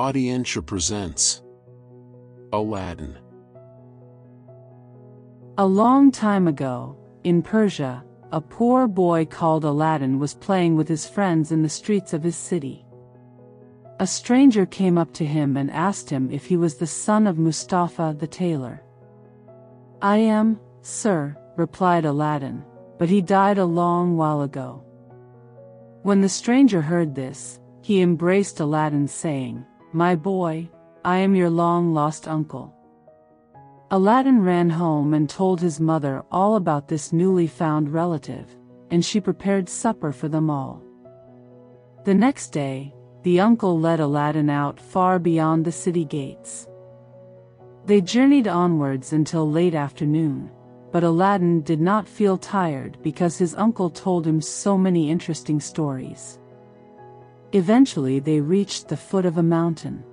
Audientia presents Aladdin. A long time ago, in Persia, a poor boy called Aladdin was playing with his friends in the streets of his city. A stranger came up to him and asked him if he was the son of Mustafa the tailor. I am, sir, replied Aladdin, but he died a long while ago. When the stranger heard this, he embraced Aladdin saying, My boy, I am your long-lost uncle. Aladdin ran home and told his mother all about this newly found relative, and she prepared supper for them all. The next day, the uncle led Aladdin out far beyond the city gates. They journeyed onwards until late afternoon, but Aladdin did not feel tired because his uncle told him so many interesting stories. Eventually they reached the foot of a mountain.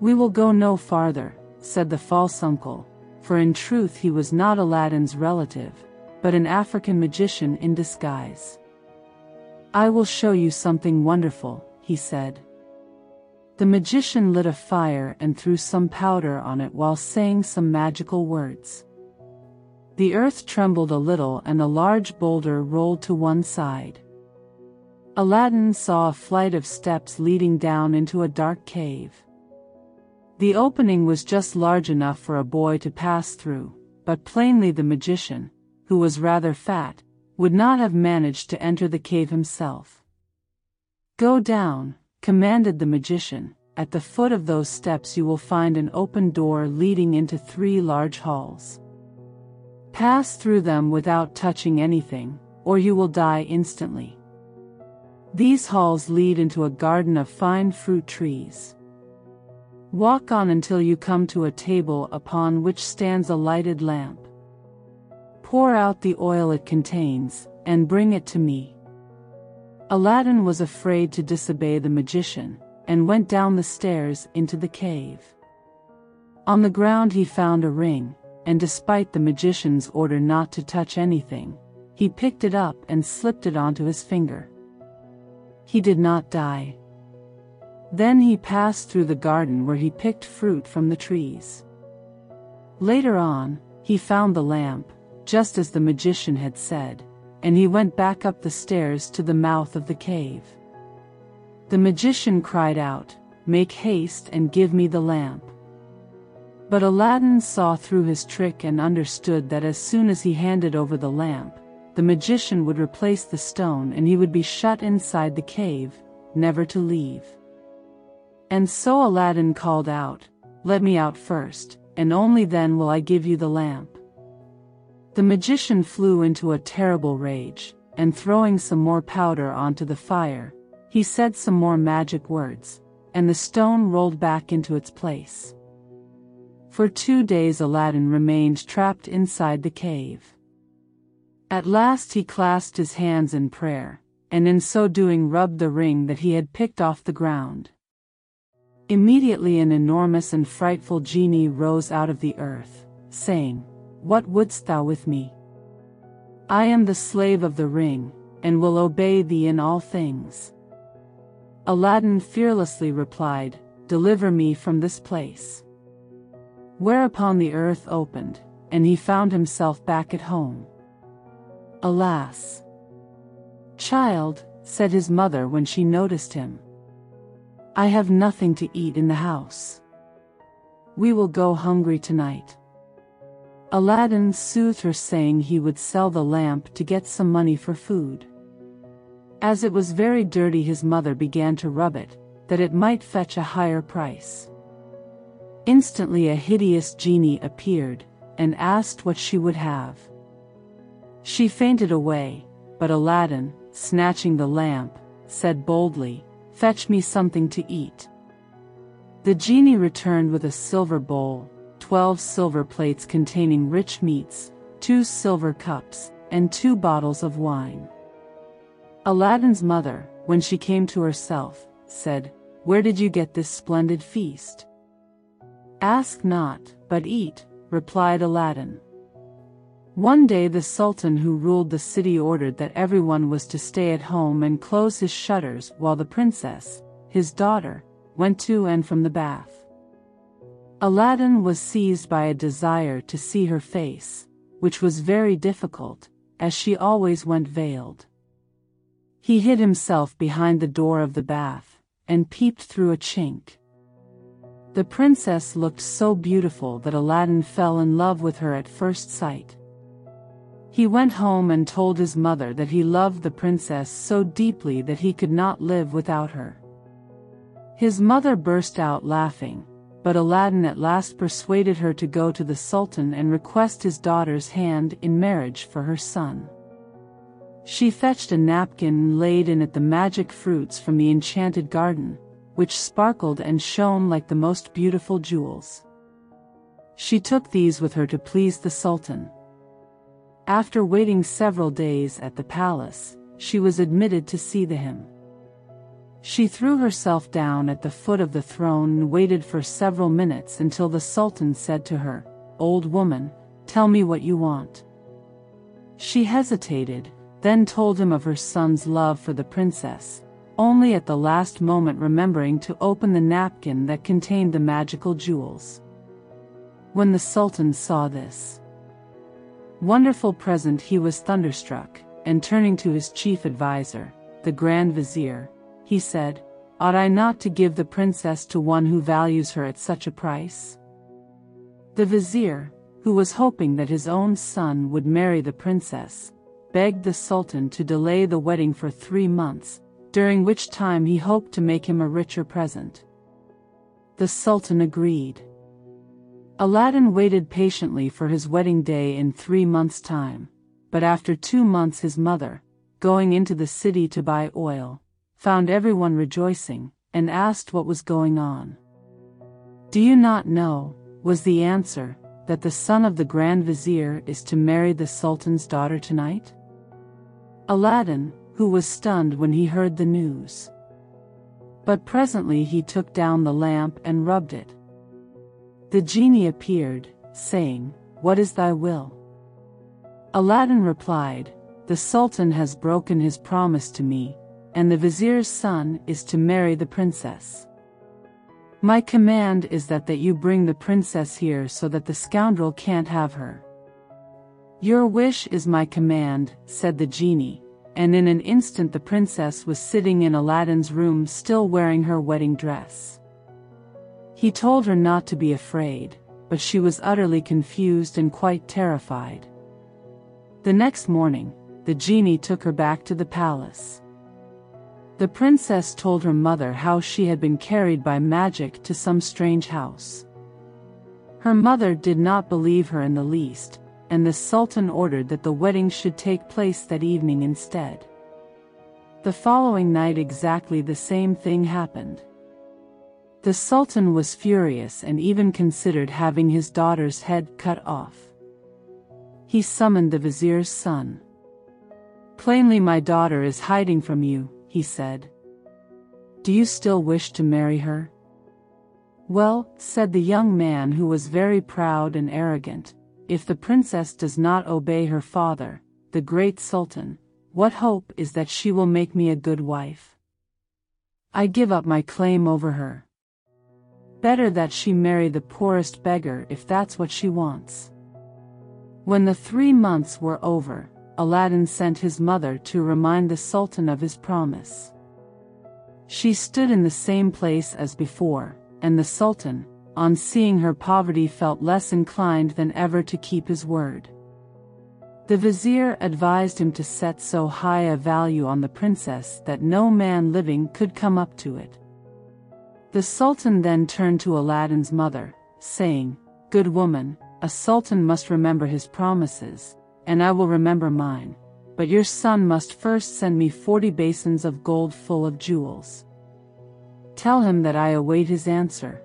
We will go no farther, said the false uncle, for in truth he was not Aladdin's relative, but an African magician in disguise. I will show you something wonderful, he said. The magician lit a fire and threw some powder on it while saying some magical words. The earth trembled a little and a large boulder rolled to one side. Aladdin saw a flight of steps leading down into a dark cave. The opening was just large enough for a boy to pass through, but plainly the magician, who was rather fat, would not have managed to enter the cave himself. Go down, commanded the magician. At the foot of those steps you will find an open door leading into three large halls. Pass through them without touching anything, or you will die instantly. These halls lead into a garden of fine fruit trees. Walk on until you come to a table upon which stands a lighted lamp. Pour out the oil it contains, and bring it to me. Aladdin was afraid to disobey the magician, and went down the stairs into the cave. On the ground he found a ring, and despite the magician's order not to touch anything, he picked it up and slipped it onto his finger. He did not die. Then he passed through the garden where he picked fruit from the trees. Later on, he found the lamp, just as the magician had said, and he went back up the stairs to the mouth of the cave. The magician cried out, Make haste and give me the lamp. But Aladdin saw through his trick and understood that as soon as he handed over the lamp, the magician would replace the stone and he would be shut inside the cave, never to leave. And so Aladdin called out, Let me out first, and only then will I give you the lamp. The magician flew into a terrible rage, and throwing some more powder onto the fire, he said some more magic words, and the stone rolled back into its place. For two days Aladdin remained trapped inside the cave. At last he clasped his hands in prayer, and in so doing rubbed the ring that he had picked off the ground. Immediately an enormous and frightful genie rose out of the earth, saying, what wouldst thou with me? I am the slave of the ring, and will obey thee in all things. Aladdin fearlessly replied, Deliver me from this place. Whereupon the earth opened, and he found himself back at home. Alas! Child, said his mother when she noticed him. I have nothing to eat in the house. We will go hungry tonight. Aladdin soothed her saying he would sell the lamp to get some money for food. As it was very dirty his mother began to rub it, that it might fetch a higher price. Instantly a hideous genie appeared, and asked what she would have. She fainted away, but Aladdin, snatching the lamp, said boldly, Fetch me something to eat. The genie returned with a silver bowl, twelve silver plates containing rich meats, two silver cups, and two bottles of wine. Aladdin's mother, when she came to herself, said, Where did you get this splendid feast? Ask not, but eat, replied Aladdin. One day the Sultan who ruled the city ordered that everyone was to stay at home and close his shutters while the princess, his daughter, went to and from the bath. Aladdin was seized by a desire to see her face, which was very difficult, as she always went veiled. He hid himself behind the door of the bath, and peeped through a chink. The princess looked so beautiful that Aladdin fell in love with her at first sight. He went home and told his mother that he loved the princess so deeply that he could not live without her. His mother burst out laughing, but Aladdin at last persuaded her to go to the Sultan and request his daughter's hand in marriage for her son. She fetched a napkin and laid in it the magic fruits from the enchanted garden, which sparkled and shone like the most beautiful jewels. She took these with her to please the Sultan. After waiting several days at the palace, she was admitted to see the him. She threw herself down at the foot of the throne and waited for several minutes until the Sultan said to her, Old woman, tell me what you want. She hesitated, then told him of her son's love for the princess, only at the last moment remembering to open the napkin that contained the magical jewels. When the Sultan saw this wonderful present he was thunderstruck, and turning to his chief adviser, the Grand Vizier, he said, Ought I not to give the princess to one who values her at such a price? The vizier, who was hoping that his own son would marry the princess, begged the Sultan to delay the wedding for three months, during which time he hoped to make him a richer present. The Sultan agreed. Aladdin waited patiently for his wedding day in three months' time, but after two months his mother, going into the city to buy oil, found everyone rejoicing, and asked what was going on. Do you not know, was the answer, that the son of the Grand Vizier is to marry the Sultan's daughter tonight? Aladdin, who was stunned when he heard the news. But presently he took down the lamp and rubbed it. The genie appeared, saying, What is thy will? Aladdin replied, The Sultan has broken his promise to me, and the vizier's son is to marry the princess. My command is that that you bring the princess here so that the scoundrel can't have her. Your wish is my command, said the genie, and in an instant the princess was sitting in Aladdin's room still wearing her wedding dress. He told her not to be afraid, but she was utterly confused and quite terrified. The next morning, the genie took her back to the palace. The princess told her mother how she had been carried by magic to some strange house. Her mother did not believe her in the least, and the Sultan ordered that the wedding should take place that evening instead. The following night exactly the same thing happened. The Sultan was furious and even considered having his daughter's head cut off. He summoned the vizier's son. Plainly my daughter is hiding from you, he said. Do you still wish to marry her? Well, said the young man who was very proud and arrogant, if the princess does not obey her father, the great sultan, what hope is that she will make me a good wife? I give up my claim over her. Better that she marry the poorest beggar if that's what she wants. When the three months were over, Aladdin sent his mother to remind the Sultan of his promise. She stood in the same place as before, and the Sultan, on seeing her poverty felt less inclined than ever to keep his word. The vizier advised him to set so high a value on the princess that no man living could come up to it. The sultan then turned to Aladdin's mother, saying, Good woman, a sultan must remember his promises, and I will remember mine, but your son must first send me forty basins of gold full of jewels. Tell him that I await his answer.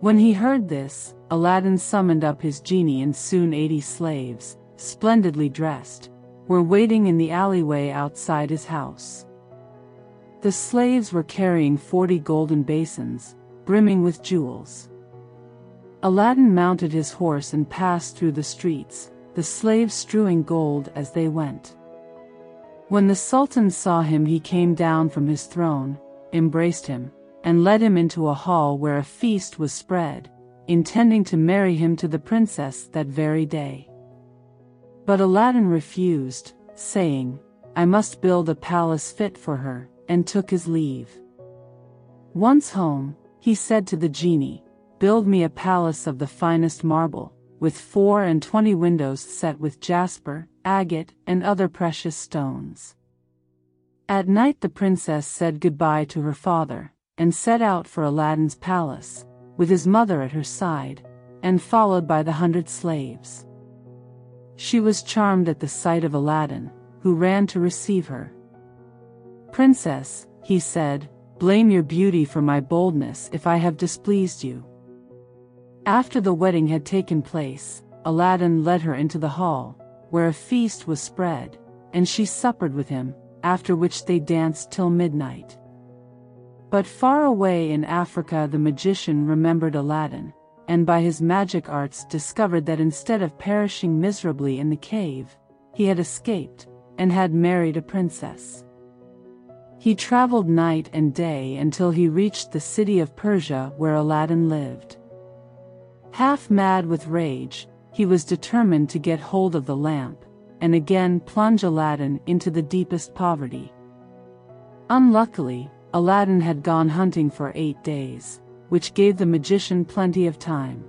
When he heard this, Aladdin summoned up his genie and soon eighty slaves, splendidly dressed, were waiting in the alleyway outside his house. The slaves were carrying forty golden basins, brimming with jewels. Aladdin mounted his horse and passed through the streets, the slaves strewing gold as they went. When the Sultan saw him he came down from his throne, embraced him, and led him into a hall where a feast was spread, intending to marry him to the princess that very day. But Aladdin refused, saying, I must build a palace fit for her, and took his leave. Once home, he said to the genie, Build me a palace of the finest marble, with four and twenty windows set with jasper, agate, and other precious stones. At night the princess said goodbye to her father, and set out for Aladdin's palace, with his mother at her side, and followed by the hundred slaves. She was charmed at the sight of Aladdin, who ran to receive her. Princess, he said, blame your beauty for my boldness if I have displeased you. After the wedding had taken place, Aladdin led her into the hall, where a feast was spread, and she suppered with him, after which they danced till midnight. But far away in Africa the magician remembered Aladdin, and by his magic arts discovered that instead of perishing miserably in the cave, he had escaped, and had married a princess. He traveled night and day until he reached the city of Persia where Aladdin lived. Half mad with rage, he was determined to get hold of the lamp, and again plunge Aladdin into the deepest poverty. Unluckily, Aladdin had gone hunting for eight days, which gave the magician plenty of time.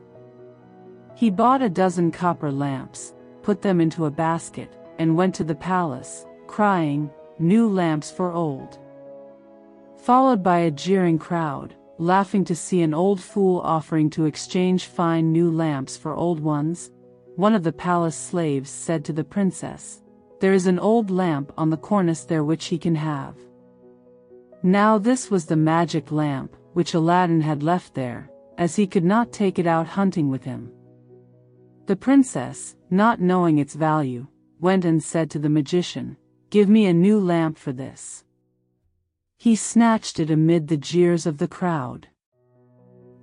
He bought a dozen copper lamps, put them into a basket, and went to the palace, crying, New lamps for old. Followed by a jeering crowd, laughing to see an old fool offering to exchange fine new lamps for old ones, one of the palace slaves said to the princess, There is an old lamp on the cornice there which he can have. Now this was the magic lamp, which Aladdin had left there, as he could not take it out hunting with him. The princess, not knowing its value, went and said to the magician, Give me a new lamp for this. He snatched it amid the jeers of the crowd.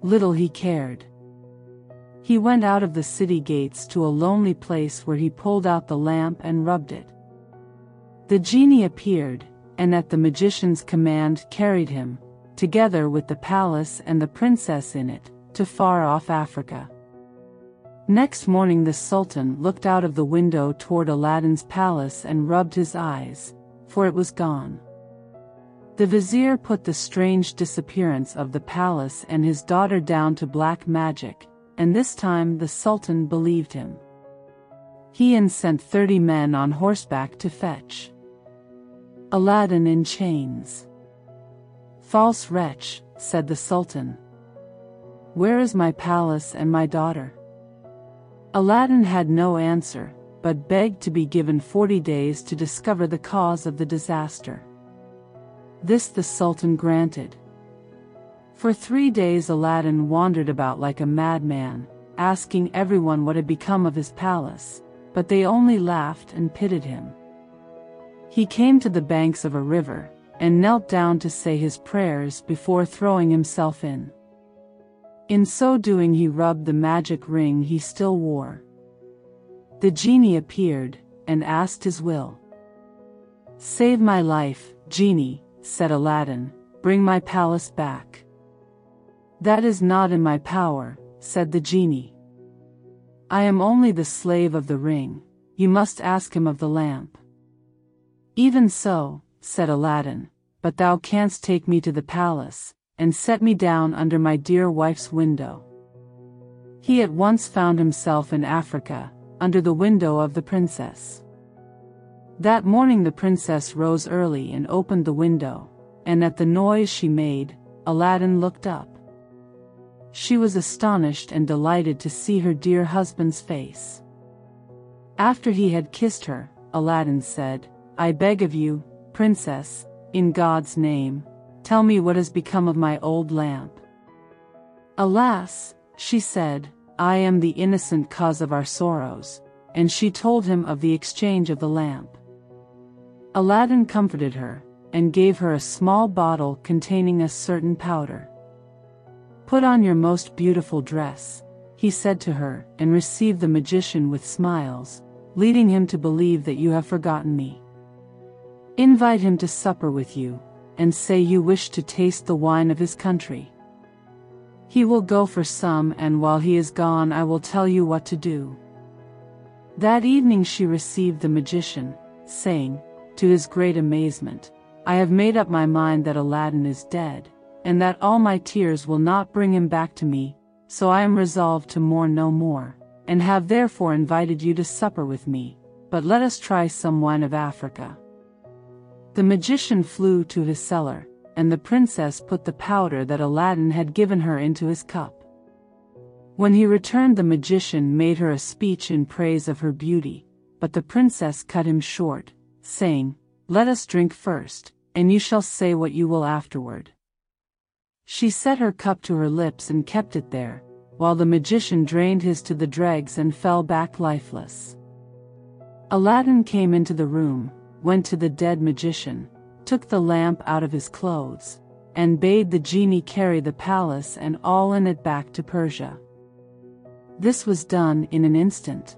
Little he cared. He went out of the city gates to a lonely place where he pulled out the lamp and rubbed it. The genie appeared, and at the magician's command carried him, together with the palace and the princess in it, to far-off Africa. Next morning the Sultan looked out of the window toward Aladdin's palace and rubbed his eyes, for it was gone. The vizier put the strange disappearance of the palace and his daughter down to black magic, and this time the Sultan believed him. He and sent thirty men on horseback to fetch Aladdin in chains. False wretch, said the Sultan. Where is my palace and my daughter? Aladdin had no answer, but begged to be given forty days to discover the cause of the disaster. This the Sultan granted. For three days Aladdin wandered about like a madman, asking everyone what had become of his palace, but they only laughed and pitied him. He came to the banks of a river, and knelt down to say his prayers before throwing himself in. In so doing he rubbed the magic ring he still wore. The genie appeared, and asked his will. Save my life, genie, said Aladdin, bring my palace back. That is not in my power, said the genie. I am only the slave of the ring, you must ask him of the lamp. Even so, said Aladdin, but thou canst take me to the palace, and set me down under my dear wife's window. He at once found himself in Africa, under the window of the princess. That morning the princess rose early and opened the window, and at the noise she made, Aladdin looked up. She was astonished and delighted to see her dear husband's face. After he had kissed her, Aladdin said, I beg of you, princess, in God's name, tell me what has become of my old lamp. Alas, she said, I am the innocent cause of our sorrows, and she told him of the exchange of the lamp. Aladdin comforted her, and gave her a small bottle containing a certain powder. Put on your most beautiful dress, he said to her, and receive the magician with smiles, leading him to believe that you have forgotten me. Invite him to supper with you, and say you wish to taste the wine of his country. He will go for some and while he is gone I will tell you what to do. That evening she received the magician, saying, to his great amazement, I have made up my mind that Aladdin is dead, and that all my tears will not bring him back to me, so I am resolved to mourn no more, and have therefore invited you to supper with me, but let us try some wine of Africa. The magician flew to his cellar, and the princess put the powder that Aladdin had given her into his cup. When he returned the magician made her a speech in praise of her beauty, but the princess cut him short, saying, Let us drink first, and you shall say what you will afterward. She set her cup to her lips and kept it there, while the magician drained his to the dregs and fell back lifeless. Aladdin came into the room, went to the dead magician, took the lamp out of his clothes, and bade the genie carry the palace and all in it back to Persia. This was done in an instant.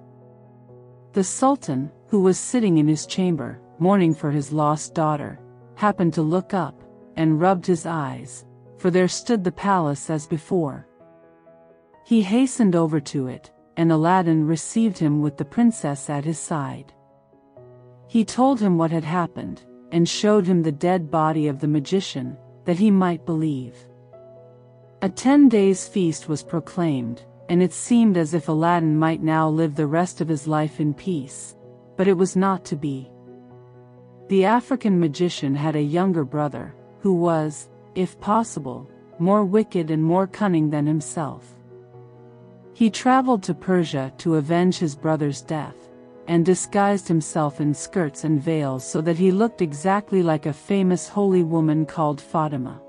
The Sultan, who was sitting in his chamber, mourning for his lost daughter, happened to look up, and rubbed his eyes, for there stood the palace as before. He hastened over to it, and Aladdin received him with the princess at his side. He told him what had happened, and showed him the dead body of the magician, that he might believe. A ten days feast was proclaimed, and it seemed as if Aladdin might now live the rest of his life in peace, but it was not to be. The African magician had a younger brother, who was, if possible, more wicked and more cunning than himself. He traveled to Persia to avenge his brother's death, and disguised himself in skirts and veils so that he looked exactly like a famous holy woman called Fatima.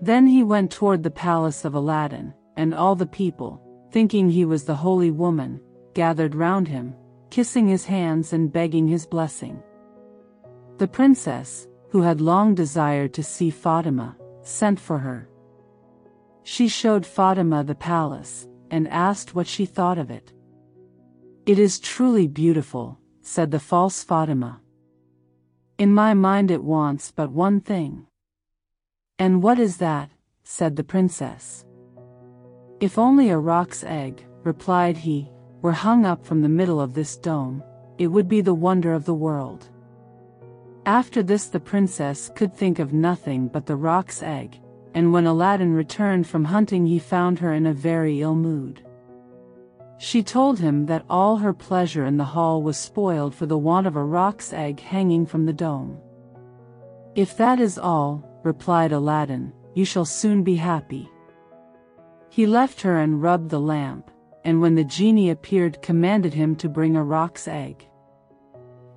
Then he went toward the palace of Aladdin, and all the people, thinking he was the holy woman, gathered round him, kissing his hands and begging his blessing. The princess, who had long desired to see Fatima, sent for her. She showed Fatima the palace, and asked what she thought of it. It is truly beautiful, said the false Fatima. In my mind it wants but one thing. And what is that? said the princess. If only a roc's egg, replied he, were hung up from the middle of this dome, it would be the wonder of the world. After this the princess could think of nothing but the roc's egg, and when Aladdin returned from hunting he found her in a very ill mood. She told him that all her pleasure in the hall was spoiled for the want of a roc's egg hanging from the dome. If that is all, replied Aladdin, you shall soon be happy. He left her and rubbed the lamp, and when the genie appeared commanded him to bring a roc's egg.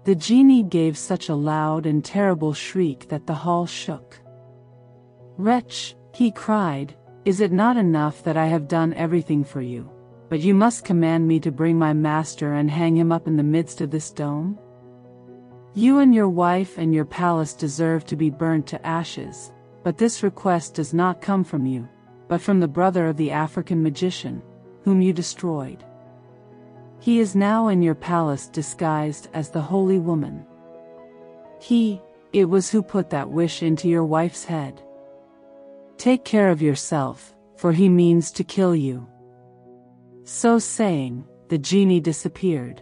The genie gave such a loud and terrible shriek that the hall shook. Wretch, he cried, is it not enough that I have done everything for you? But you must command me to bring my master and hang him up in the midst of this dome? You and your wife and your palace deserve to be burned to ashes, but this request does not come from you, but from the brother of the African magician, whom you destroyed. He is now in your palace disguised as the holy woman. He, it was who put that wish into your wife's head. Take care of yourself, for he means to kill you. So saying, the genie disappeared.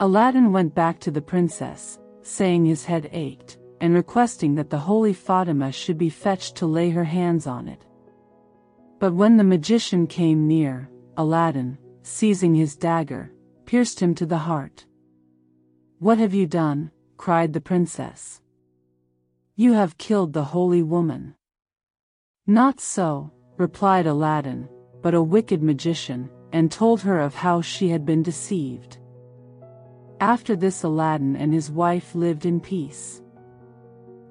Aladdin went back to the princess, saying his head ached, and requesting that the holy Fatima should be fetched to lay her hands on it. But when the magician came near, Aladdin, seizing his dagger, pierced him to the heart. What have you done? cried the princess. You have killed the holy woman. Not so, replied Aladdin, but a wicked magician, and told her of how she had been deceived. After this Aladdin and his wife lived in peace.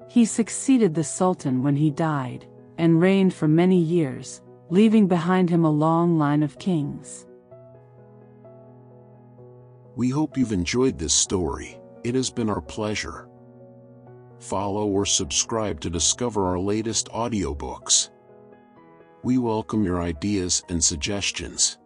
He succeeded the Sultan when he died, and reigned for many years, leaving behind him a long line of kings. We hope you've enjoyed this story, it has been our pleasure. Follow or subscribe to discover our latest audiobooks. We welcome your ideas and suggestions.